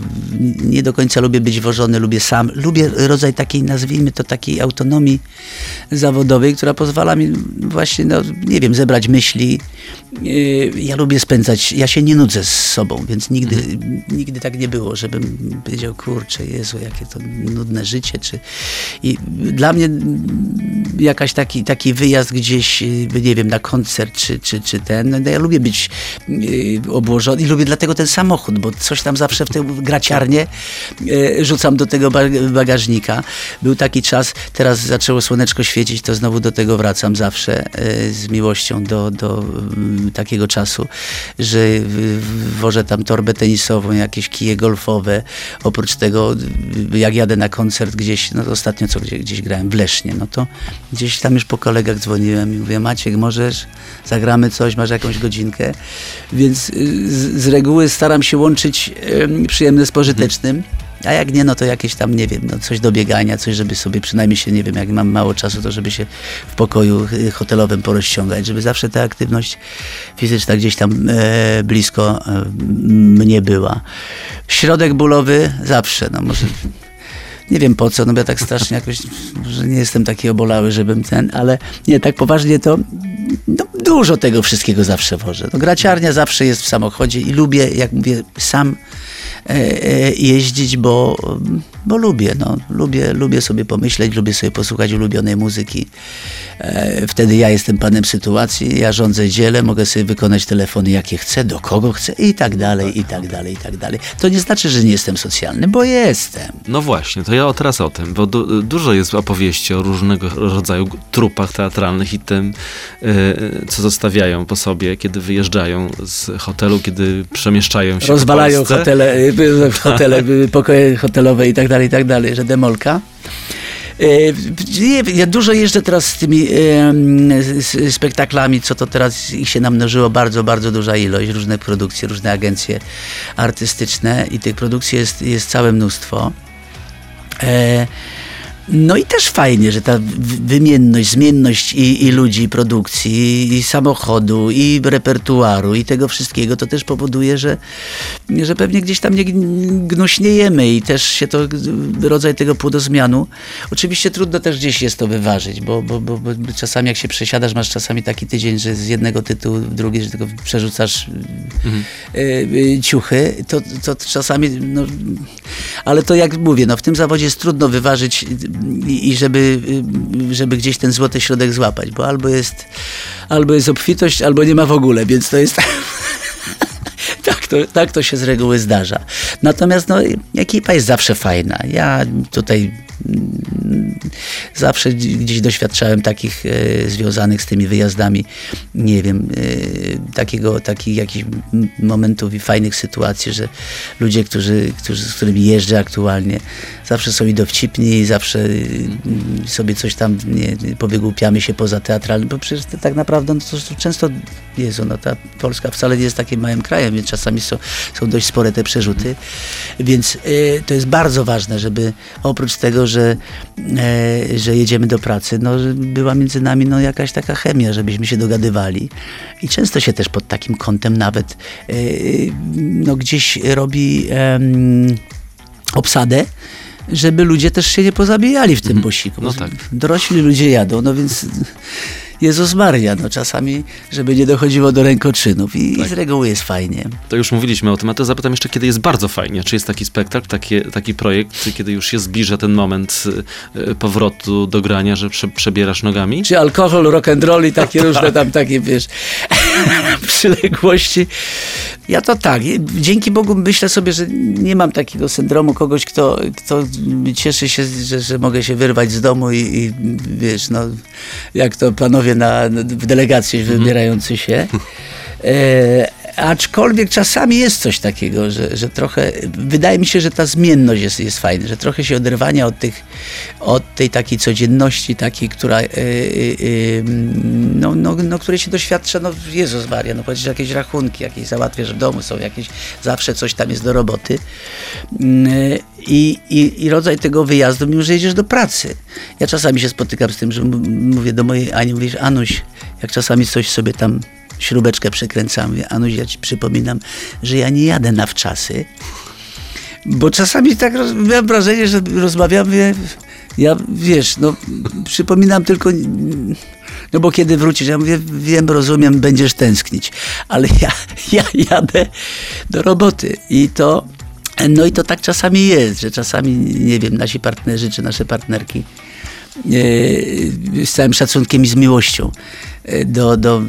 Nie do końca lubię być wożony, lubię sam. Lubię rodzaj takiej, nazwijmy to, takiej autonomii zawodowej, która pozwala mi właśnie, no, nie wiem, zebrać myśli. E, Ja lubię spędzać, ja się nie nudzę z sobą, więc nigdy, nigdy tak nie było, żebym powiedział, kurczę, Jezu, jakie to nudne życie. Czy... I dla mnie jakaś taki, taki wyjazd gdzieś, y, nie wiem, na koncert czy, czy, czy ten, no ja lubię być y, obłożony i lubię dlatego ten samochód, bo coś tam zawsze w tę graciarnię y, rzucam do tego ba- bagażnika. Był taki czas, teraz zaczęło słoneczko świecić, to znowu do tego wracam zawsze z miłością do, do y, takiego czasu, że wożę tam torbę tenisową, jakieś kije golfowe. Oprócz tego, jak jadę na koncert gdzieś, no ostatnio co gdzieś, gdzieś grałem w Lesznie, no to gdzieś tam już po kolegach dzwoniłem i mówię, Maciek, możesz, zagramy coś, masz jakąś godzinkę. Więc y, z, z reguły staram się łączyć em, przyjemne z pożytecznym. A jak nie, no to jakieś tam, nie wiem, no coś do biegania, coś, żeby sobie przynajmniej się, nie wiem, jak mam mało czasu, to żeby się w pokoju y, hotelowym porozciągać, żeby zawsze ta aktywność fizyczna gdzieś tam e, blisko e, mnie była. Środek bólowy zawsze, no może nie wiem po co, no bo ja tak strasznie jakoś, że nie jestem taki obolały, żebym ten, ale nie, tak poważnie to no, dużo tego wszystkiego zawsze wożę. No, graciarnia zawsze jest w samochodzie i lubię, jak mówię, sam e, e, jeździć, bo, bo lubię, no, lubię, lubię sobie pomyśleć, lubię sobie posłuchać ulubionej muzyki. E, wtedy ja jestem panem sytuacji, ja rządzę dziele, mogę sobie wykonać telefony jakie chcę, do kogo chcę i tak dalej, i tak dalej, i tak dalej. To nie znaczy, że nie jestem socjalny, bo jestem. No właśnie, to ja teraz o tym, bo du dużo jest opowieści o różnego rodzaju trupach teatralnych i tym, y, co zostawiają po sobie, kiedy wyjeżdżają z hotelu, kiedy przemieszczają się Rozwalają hotele, y, hotele pokoje hotelowe i tak dalej, i tak dalej, że demolka. Nie, ja dużo jeżdżę teraz z tymi spektaklami, co to teraz ich się namnożyło bardzo, bardzo duża ilość, różne produkcje, różne agencje artystyczne i tych produkcji jest, jest całe mnóstwo. E, no i też fajnie, że ta wymienność, zmienność i, i ludzi, i produkcji, i samochodu, i repertuaru, i tego wszystkiego, to też powoduje, że, że pewnie gdzieś tam nie gn- gnuśniejemy i też się to, rodzaj tego płodozmianu. Oczywiście trudno też gdzieś jest to wyważyć, bo, bo, bo, bo czasami jak się przesiadasz, masz czasami taki tydzień, że z jednego tytułu w drugi, że tylko przerzucasz y, y, ciuchy, to, to czasami, no, ale to jak mówię, no, w tym zawodzie jest trudno wyważyć i, i żeby, y, żeby gdzieś ten złoty środek złapać, bo albo jest, albo jest obfitość, albo nie ma w ogóle, więc to jest... Tak to, tak to się z reguły zdarza. Natomiast no, ekipa jest zawsze fajna. Ja tutaj mm, zawsze gdzieś doświadczałem takich e, związanych z tymi wyjazdami, nie wiem, e, takiego, takich jakichś momentów i fajnych sytuacji, że ludzie, którzy, którzy, z którymi jeżdżę aktualnie, zawsze są i dowcipni, zawsze mm, sobie coś tam nie, powygłupiamy się poza teatralnym, bo przecież tak naprawdę no, to, to często, Jezu, no ta Polska wcale nie jest takim małym krajem, więc czasami czasami są, są dość spore te przerzuty, więc y, to jest bardzo ważne, żeby oprócz tego, że, e, że jedziemy do pracy, no, była między nami no, jakaś taka chemia, żebyśmy się dogadywali i często się też pod takim kątem nawet y, no, gdzieś robi obsadę, żeby ludzie też się nie pozabijali w tym posiłku. No tak. Dorośli ludzie jadą, no więc Jezus Maria, no czasami, żeby nie dochodziło do rękoczynów i, Tak. i z reguły jest fajnie. To już mówiliśmy o tym, a to zapytam jeszcze, kiedy jest bardzo fajnie. Czy jest taki spektakl, taki, taki projekt, kiedy już się zbliża ten moment y, y, powrotu do grania, że prze, przebierasz nogami? Czy alkohol, rock and roll i takie różne tam takie, wiesz, przyległości. Ja to tak. Dzięki Bogu myślę sobie, że nie mam takiego syndromu kogoś, kto, kto cieszy się, że, że mogę się wyrwać z domu i, i wiesz, no, jak to panowie na, w delegacji wybierający się. E, aczkolwiek czasami jest coś takiego, że, że trochę, wydaje mi się, że ta zmienność jest, jest fajna, że trochę się oderwania od, tych, od tej takiej codzienności, takiej, która, e, e, no, no, no, której się doświadcza, no Jezus Maria, no płacisz jakieś rachunki, jakieś załatwiasz w domu, są jakieś, zawsze coś tam jest do roboty. Mm, I, i, i rodzaj tego wyjazdu, mimo że jedziesz do pracy. Ja czasami się spotykam z tym, że mówię do mojej Ani, mówisz, Anuś, jak czasami coś sobie tam śrubeczkę przekręcam, mówię, Anuś, ja ci przypominam, że ja nie jadę na wczasy, bo czasami tak miałem wrażenie, że rozmawiam, mówię, ja wiesz, no przypominam tylko, no bo kiedy wrócisz, ja mówię, wiem, rozumiem, będziesz tęsknić, ale ja, ja jadę do roboty i to, no i to tak czasami jest, że czasami, nie wiem, nasi partnerzy czy nasze partnerki z całym szacunkiem i z miłością e, do, do,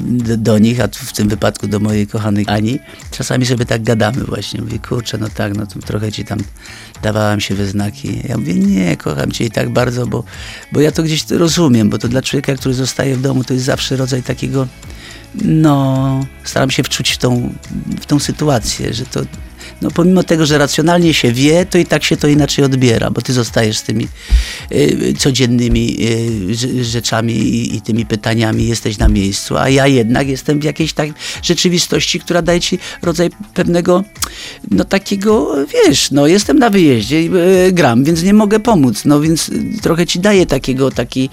do, do nich, a w tym wypadku do mojej kochanej Ani, czasami sobie tak gadamy właśnie. Mówię, kurczę, no tak, no to trochę ci tam dawałam się we znaki. Ja mówię, nie, kocham cię i tak bardzo, bo, bo ja to gdzieś rozumiem, bo to dla człowieka, który zostaje w domu, to jest zawsze rodzaj takiego, no, staram się wczuć w tą, w tą sytuację, że to no pomimo tego, że racjonalnie się wie, to i tak się to inaczej odbiera, bo ty zostajesz z tymi y, codziennymi y, rze- rzeczami i, i tymi pytaniami, jesteś na miejscu, a ja jednak jestem w jakiejś tak rzeczywistości, która daje ci rodzaj pewnego, no takiego, wiesz, no jestem na wyjeździe i y, gram, więc nie mogę pomóc, no więc trochę ci daje takiego, taki,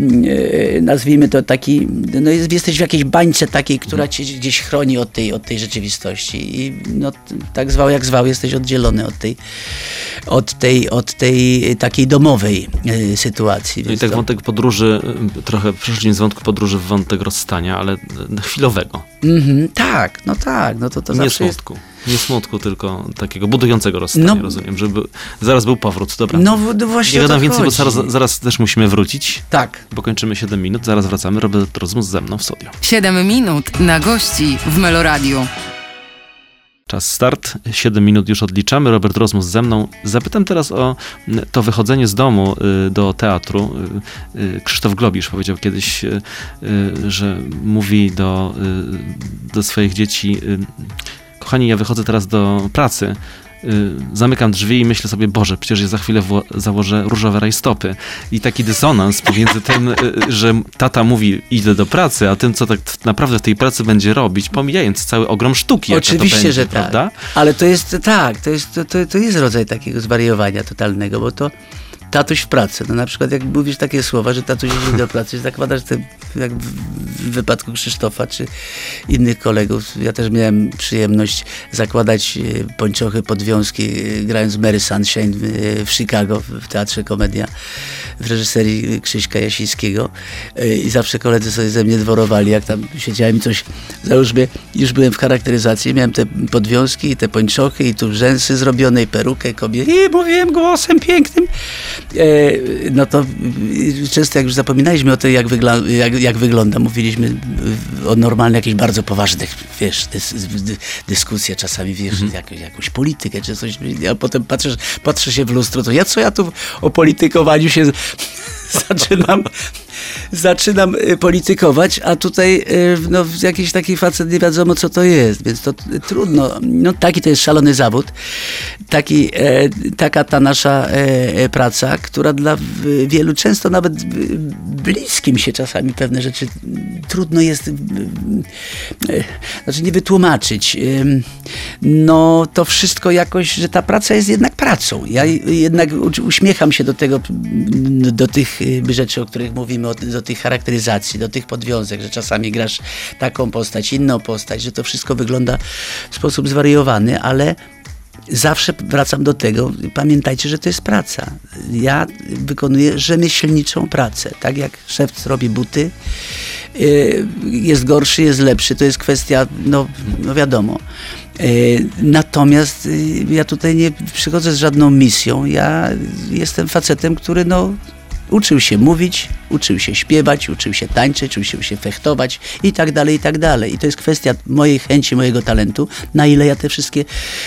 y, nazwijmy to taki, no jest, jesteś w jakiejś bańce takiej, która cię gdzieś chroni od tej, od tej rzeczywistości i no tak zwał jak zwał, jesteś oddzielony od tej, od tej, od tej takiej domowej y, sytuacji. No i tak to- wątek podróży, y, trochę przeszliśmy z wątku podróży w wątek rozstania, ale y, chwilowego. Mhm, tak, no tak, no to, to nie zawsze jest... Nie smutku, tylko takiego budującego rozstania, No. rozumiem, żeby zaraz był powrót, dobra. No no właśnie Nie gadam więcej, bo chodzi. zaraz, zaraz też musimy wrócić, Tak. bo kończymy 7 minut, zaraz wracamy. Robert Rozmus ze mną w studio. 7 minut na gości w Meloradiu. Czas start, 7 minut już odliczamy. Robert Rozmus ze mną. Zapytam teraz o to wychodzenie z domu y, do teatru. Y, y, Krzysztof Globisz powiedział kiedyś, że mówi do, do swoich dzieci: Kochani, ja wychodzę teraz do pracy. y, Zamykam drzwi i myślę sobie, Boże, przecież ja za chwilę założę różowe rajstopy. I taki dysonans pomiędzy tym, y, że tata mówi, idę do pracy, a tym, co tak naprawdę w tej pracy będzie robić, pomijając cały ogrom sztuki. Oczywiście, będzie, że prawda? tak. Ale to jest tak, to jest, to, to, to jest rodzaj takiego zwariowania totalnego, bo to tatuś w pracy. No na przykład jak mówisz takie słowa, że tatuś idzie do pracy, zakładasz te, jak w, wypadku Krzysztofa czy innych kolegów. Ja też miałem przyjemność zakładać e, pończochy, podwiązki, e, grając Mary Sunshine w, e, w Chicago, w, Teatrze Komedia w reżyserii Krzyśka Jasińskiego i zawsze koledzy sobie ze mnie dworowali, jak tam siedziałem i coś, załóżmy, już byłem w charakteryzacji, miałem te podwiązki i te pończochy i tu rzęsy zrobione i perukę kobiety i mówiłem głosem pięknym. E, no to e, często jak już zapominaliśmy o tym, jak, wygla- jak, jak wygląda, mówiliśmy e, o normalnych, jakichś bardzo poważnych, wiesz, dys, dy, dyskusje czasami, wiesz, jak, jakąś politykę czy coś, a potem patrzysz, patrzę się w lustro, to ja co ja tu o politykowaniu się zaczynam zaczynam y, politykować, a tutaj y, no, jakiś taki facet nie wiadomo co to jest, więc to y, trudno. No taki to jest szalony zawód. Taki, e, taka ta nasza e, e, praca, która dla wielu często nawet bliskim się czasami pewne rzeczy mm, trudno jest y, znaczy nie wytłumaczyć. No to wszystko jakoś, że ta praca jest jednak pracą. Ja jednak uśmiecham się do tego, mm, do tych rzeczy, o których mówimy, do tych charakteryzacji, do tych podwiązek, że czasami grasz taką postać, inną postać, że to wszystko wygląda w sposób zwariowany, ale zawsze wracam do tego, pamiętajcie, że to jest praca. Ja wykonuję rzemieślniczą pracę. Tak jak szef robi buty, y, jest gorszy, jest lepszy, to jest kwestia, no, no wiadomo. Y, Natomiast y, ja tutaj nie przychodzę z żadną misją. Ja jestem facetem, który no, uczył się mówić, uczył się śpiewać, uczył się tańczyć, uczył się fechtować i tak dalej, i tak dalej. I to jest kwestia mojej chęci, mojego talentu, na ile ja te wszystkie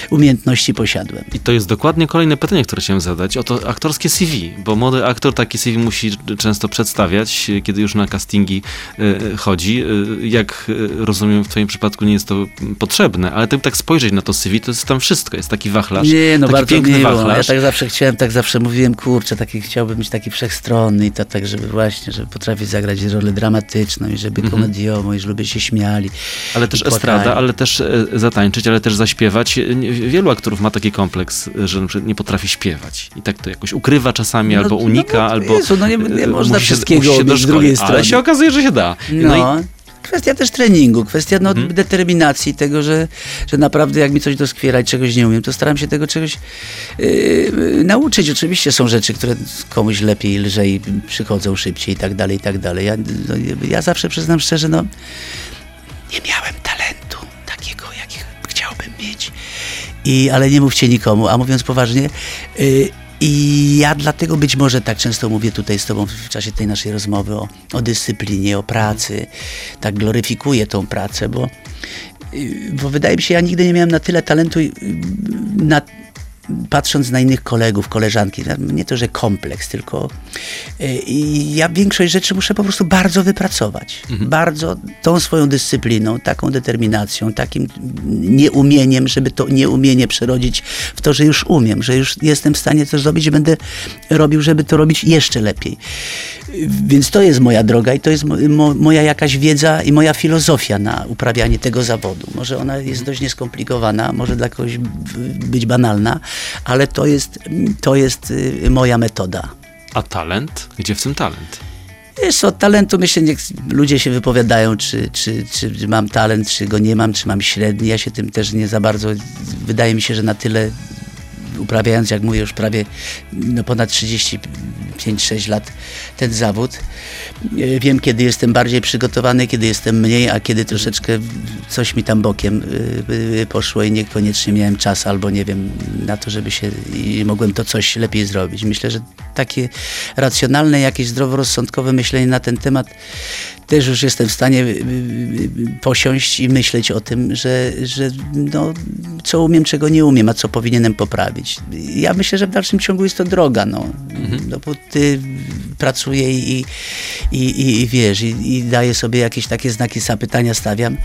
umiejętności posiadłem. I to jest dokładnie kolejne pytanie, które chciałem zadać, o to aktorskie CV, bo młody aktor takie CV musi często przedstawiać, e, kiedy już na castingi e, chodzi. E, Jak e, rozumiem, w twoim przypadku nie jest to potrzebne, ale ty tak spojrzeć na to CV, to jest tam wszystko, jest taki wachlarz, Nie, no taki bardzo piękny miło. Ja wachlarz. tak zawsze chciałem, tak zawsze mówiłem, kurczę, taki chciałbym być taki wszechstronny i to tak, żeby właśnie, żeby potrafić zagrać rolę dramatyczną i żeby komediową i żeby się śmiali. Mhm. Ale też estrada, ale też e, zatańczyć, ale też zaśpiewać. E, Wielu aktorów ma taki kompleks, e, że nie potrafi śpiewać. I tak to jakoś ukrywa czasami, No, albo no unika, bo albo Jezu, no nie- nie można musi wszystkiego musi się z drugiej Ale strony. się okazuje, że się da. No, No, i kwestia też treningu, kwestia no, determinacji tego, że, że naprawdę jak mi coś doskwiera i czegoś nie umiem, to staram się tego czegoś yy, nauczyć. Oczywiście są rzeczy, które komuś lepiej, lżej przychodzą szybciej i tak dalej, i tak dalej. Ja, no, ja zawsze przyznam szczerze, no nie miałem talentu takiego, jaki chciałbym mieć. I, ale nie mówcie nikomu, a mówiąc poważnie, y, i ja dlatego być może tak często mówię tutaj z Tobą w czasie tej naszej rozmowy o, o dyscyplinie, o pracy, tak gloryfikuję tą pracę, bo, y, bo wydaje mi się, ja nigdy nie miałem na tyle talentu, y, na, patrząc na innych kolegów, koleżanki, nie to, że kompleks, tylko i ja większość rzeczy muszę po prostu bardzo wypracować. Bardzo tą swoją dyscypliną, taką determinacją, takim nieumieniem, żeby to nieumienie przerodzić w to, że już umiem, że już jestem w stanie coś zrobić i będę robił, żeby to robić jeszcze lepiej. Więc to jest moja droga i to jest mo, mo, moja jakaś wiedza i moja filozofia na uprawianie tego zawodu. Może ona jest dość nieskomplikowana, może dla kogoś być banalna, ale to jest, to jest y, moja metoda. a talent? Gdzie w tym talent? Wiesz, od talentu myślę, niech ludzie się wypowiadają, czy, czy, czy mam talent, czy go nie mam, czy mam średni. Ja się tym też nie za bardzo, wydaje mi się, że na tyle uprawiając, jak mówię, już prawie no, ponad 35-6 lat ten zawód. e, Wiem, kiedy jestem bardziej przygotowany, kiedy jestem mniej, a kiedy troszeczkę coś mi tam bokiem y, y, poszło i niekoniecznie miałem czas albo nie wiem, na to, żeby się i mogłem to coś lepiej zrobić. Myślę, że takie racjonalne, jakieś zdroworozsądkowe myślenie na ten temat też już jestem w stanie posiąść i myśleć o tym, że, że no, co umiem, czego nie umiem, a co powinienem poprawić. Ja myślę, że w dalszym ciągu jest to droga, no, no bo pracuję i, i, i, i wiesz, i, i daję sobie jakieś takie znaki zapytania, stawiam.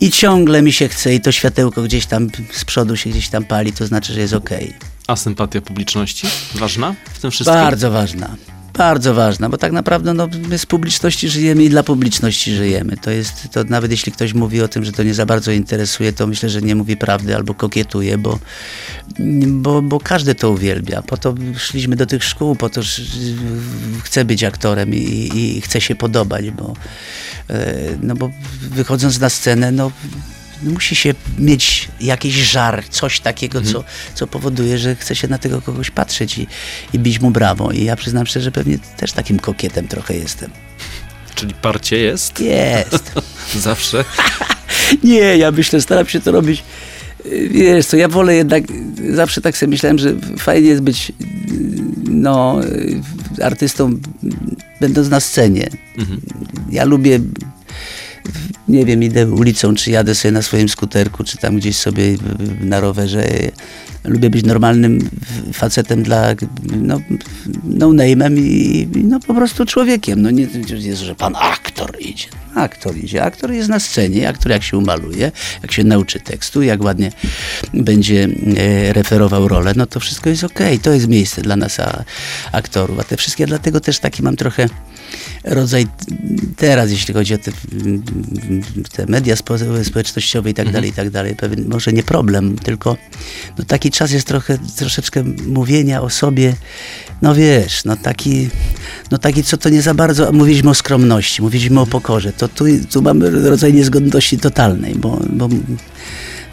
I ciągle mi się chce i to światełko gdzieś tam z przodu się gdzieś tam pali, to znaczy, że jest okej. A sympatia publiczności? Ważna w tym wszystkim? Bardzo ważna. Bardzo ważna, bo tak naprawdę no, my z publiczności żyjemy i dla publiczności żyjemy. To jest, to nawet jeśli ktoś mówi o tym, że to nie za bardzo interesuje, to myślę, że nie mówi prawdy albo kokietuje, bo, bo, bo każdy to uwielbia. Po to szliśmy do tych szkół, po to że chcę być aktorem i, i się podobać, bo, e, no bo wychodząc na scenę, no musi się mieć jakiś żar, coś takiego, co, co powoduje, że chce się na tego kogoś patrzeć i, i bić mu brawo. I ja przyznam szczerze, że pewnie też takim kokietem trochę jestem. Czyli parcie jest? Jest. Zawsze? Nie, ja myślę, staram się to robić. y, Wiesz co, ja wolę jednak, y, zawsze tak sobie myślałem, że fajnie jest być y, no, artystą będąc na scenie. Ja lubię nie wiem, idę ulicą, czy jadę sobie na swoim skuterku, czy tam gdzieś sobie na rowerze. Lubię być normalnym facetem dla, no, no name'em i, no po prostu człowiekiem. No nie jest, że pan aktor idzie. Aktor idzie. Aktor jest na scenie. Aktor jak się umaluje, jak się nauczy tekstu, jak ładnie będzie e, referował rolę, no to wszystko jest okej. To jest miejsce dla nas a, aktorów. A te wszystkie, dlatego też taki mam trochę rodzaj teraz, jeśli chodzi o te, te media spo, społecznościowe i tak dalej, i tak dalej, pewien, może nie problem, tylko no taki czas jest trochę, troszeczkę mówienia o sobie, no wiesz, no taki, no taki, co to nie za bardzo, mówiliśmy o skromności, mówiliśmy o pokorze, to tu, tu mamy rodzaj niezgodności totalnej, bo, bo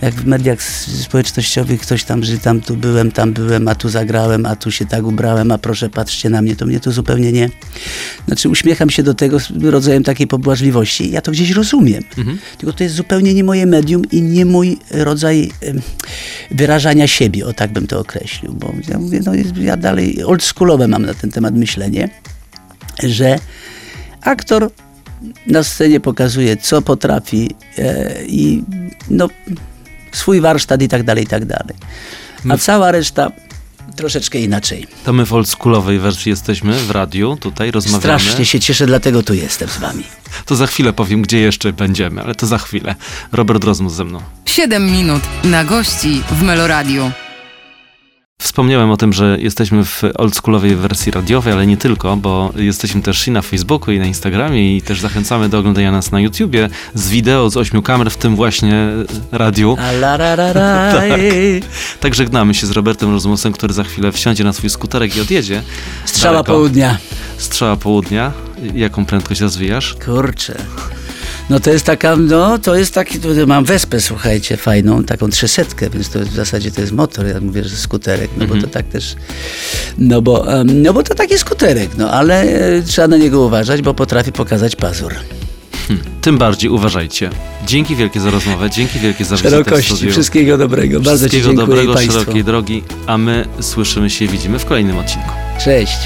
jak w mediach społecznościowych ktoś tam, że tam tu byłem, tam byłem, a tu zagrałem, a tu się tak ubrałem, a proszę patrzcie na mnie, to mnie to zupełnie nie. Znaczy uśmiecham się do tego rodzajem takiej pobłażliwości, ja to gdzieś rozumiem. Tylko to jest zupełnie nie moje medium i nie mój rodzaj wyrażania siebie, o tak bym to określił. Bo ja mówię, no jest- ja dalej oldschoolowe mam na ten temat myślenie, że aktor na scenie pokazuje, co potrafi e, i no, swój warsztat i tak dalej, i tak dalej. A cała reszta troszeczkę inaczej. To my w oldschoolowej wersji jesteśmy w radiu, tutaj rozmawiamy. Strasznie się cieszę, dlatego tu jestem z wami. To za chwilę powiem, gdzie jeszcze będziemy, ale to za chwilę. Robert Rozmus ze mną. 7 minut na gości w Meloradiu. Wspomniałem o tym, że jesteśmy w oldschoolowej wersji radiowej, ale nie tylko, bo jesteśmy też i na Facebooku, i na Instagramie, i też zachęcamy do oglądania nas na YouTubie z wideo z ośmiu kamer, w tym właśnie radiu. A la ra ra raj. Tak żegnamy się z Robertem Rozmusem, który za chwilę wsiądzie na swój skuterek i odjedzie. Strzała Daleko. południa. Strzała południa. Jaką prędkość rozwijasz? Kurczę. No to jest taka, no to jest taki, mam wespę, słuchajcie, fajną, taką trzysetkę, więc to w zasadzie to jest motor, ja mówię, że skuterek, no bo to tak też, no bo, no bo to taki skuterek, no ale e, trzeba na niego uważać, bo potrafi pokazać pazur. Hm. Tym bardziej uważajcie. Dzięki wielkie za rozmowę, dzięki wielkie za wizytę w Szerokości, wszystkiego dobrego, bardzo Ci Wszystkiego dziękuję dobrego, Państwu. szerokiej drogi, a my słyszymy się i widzimy w kolejnym odcinku. Cześć.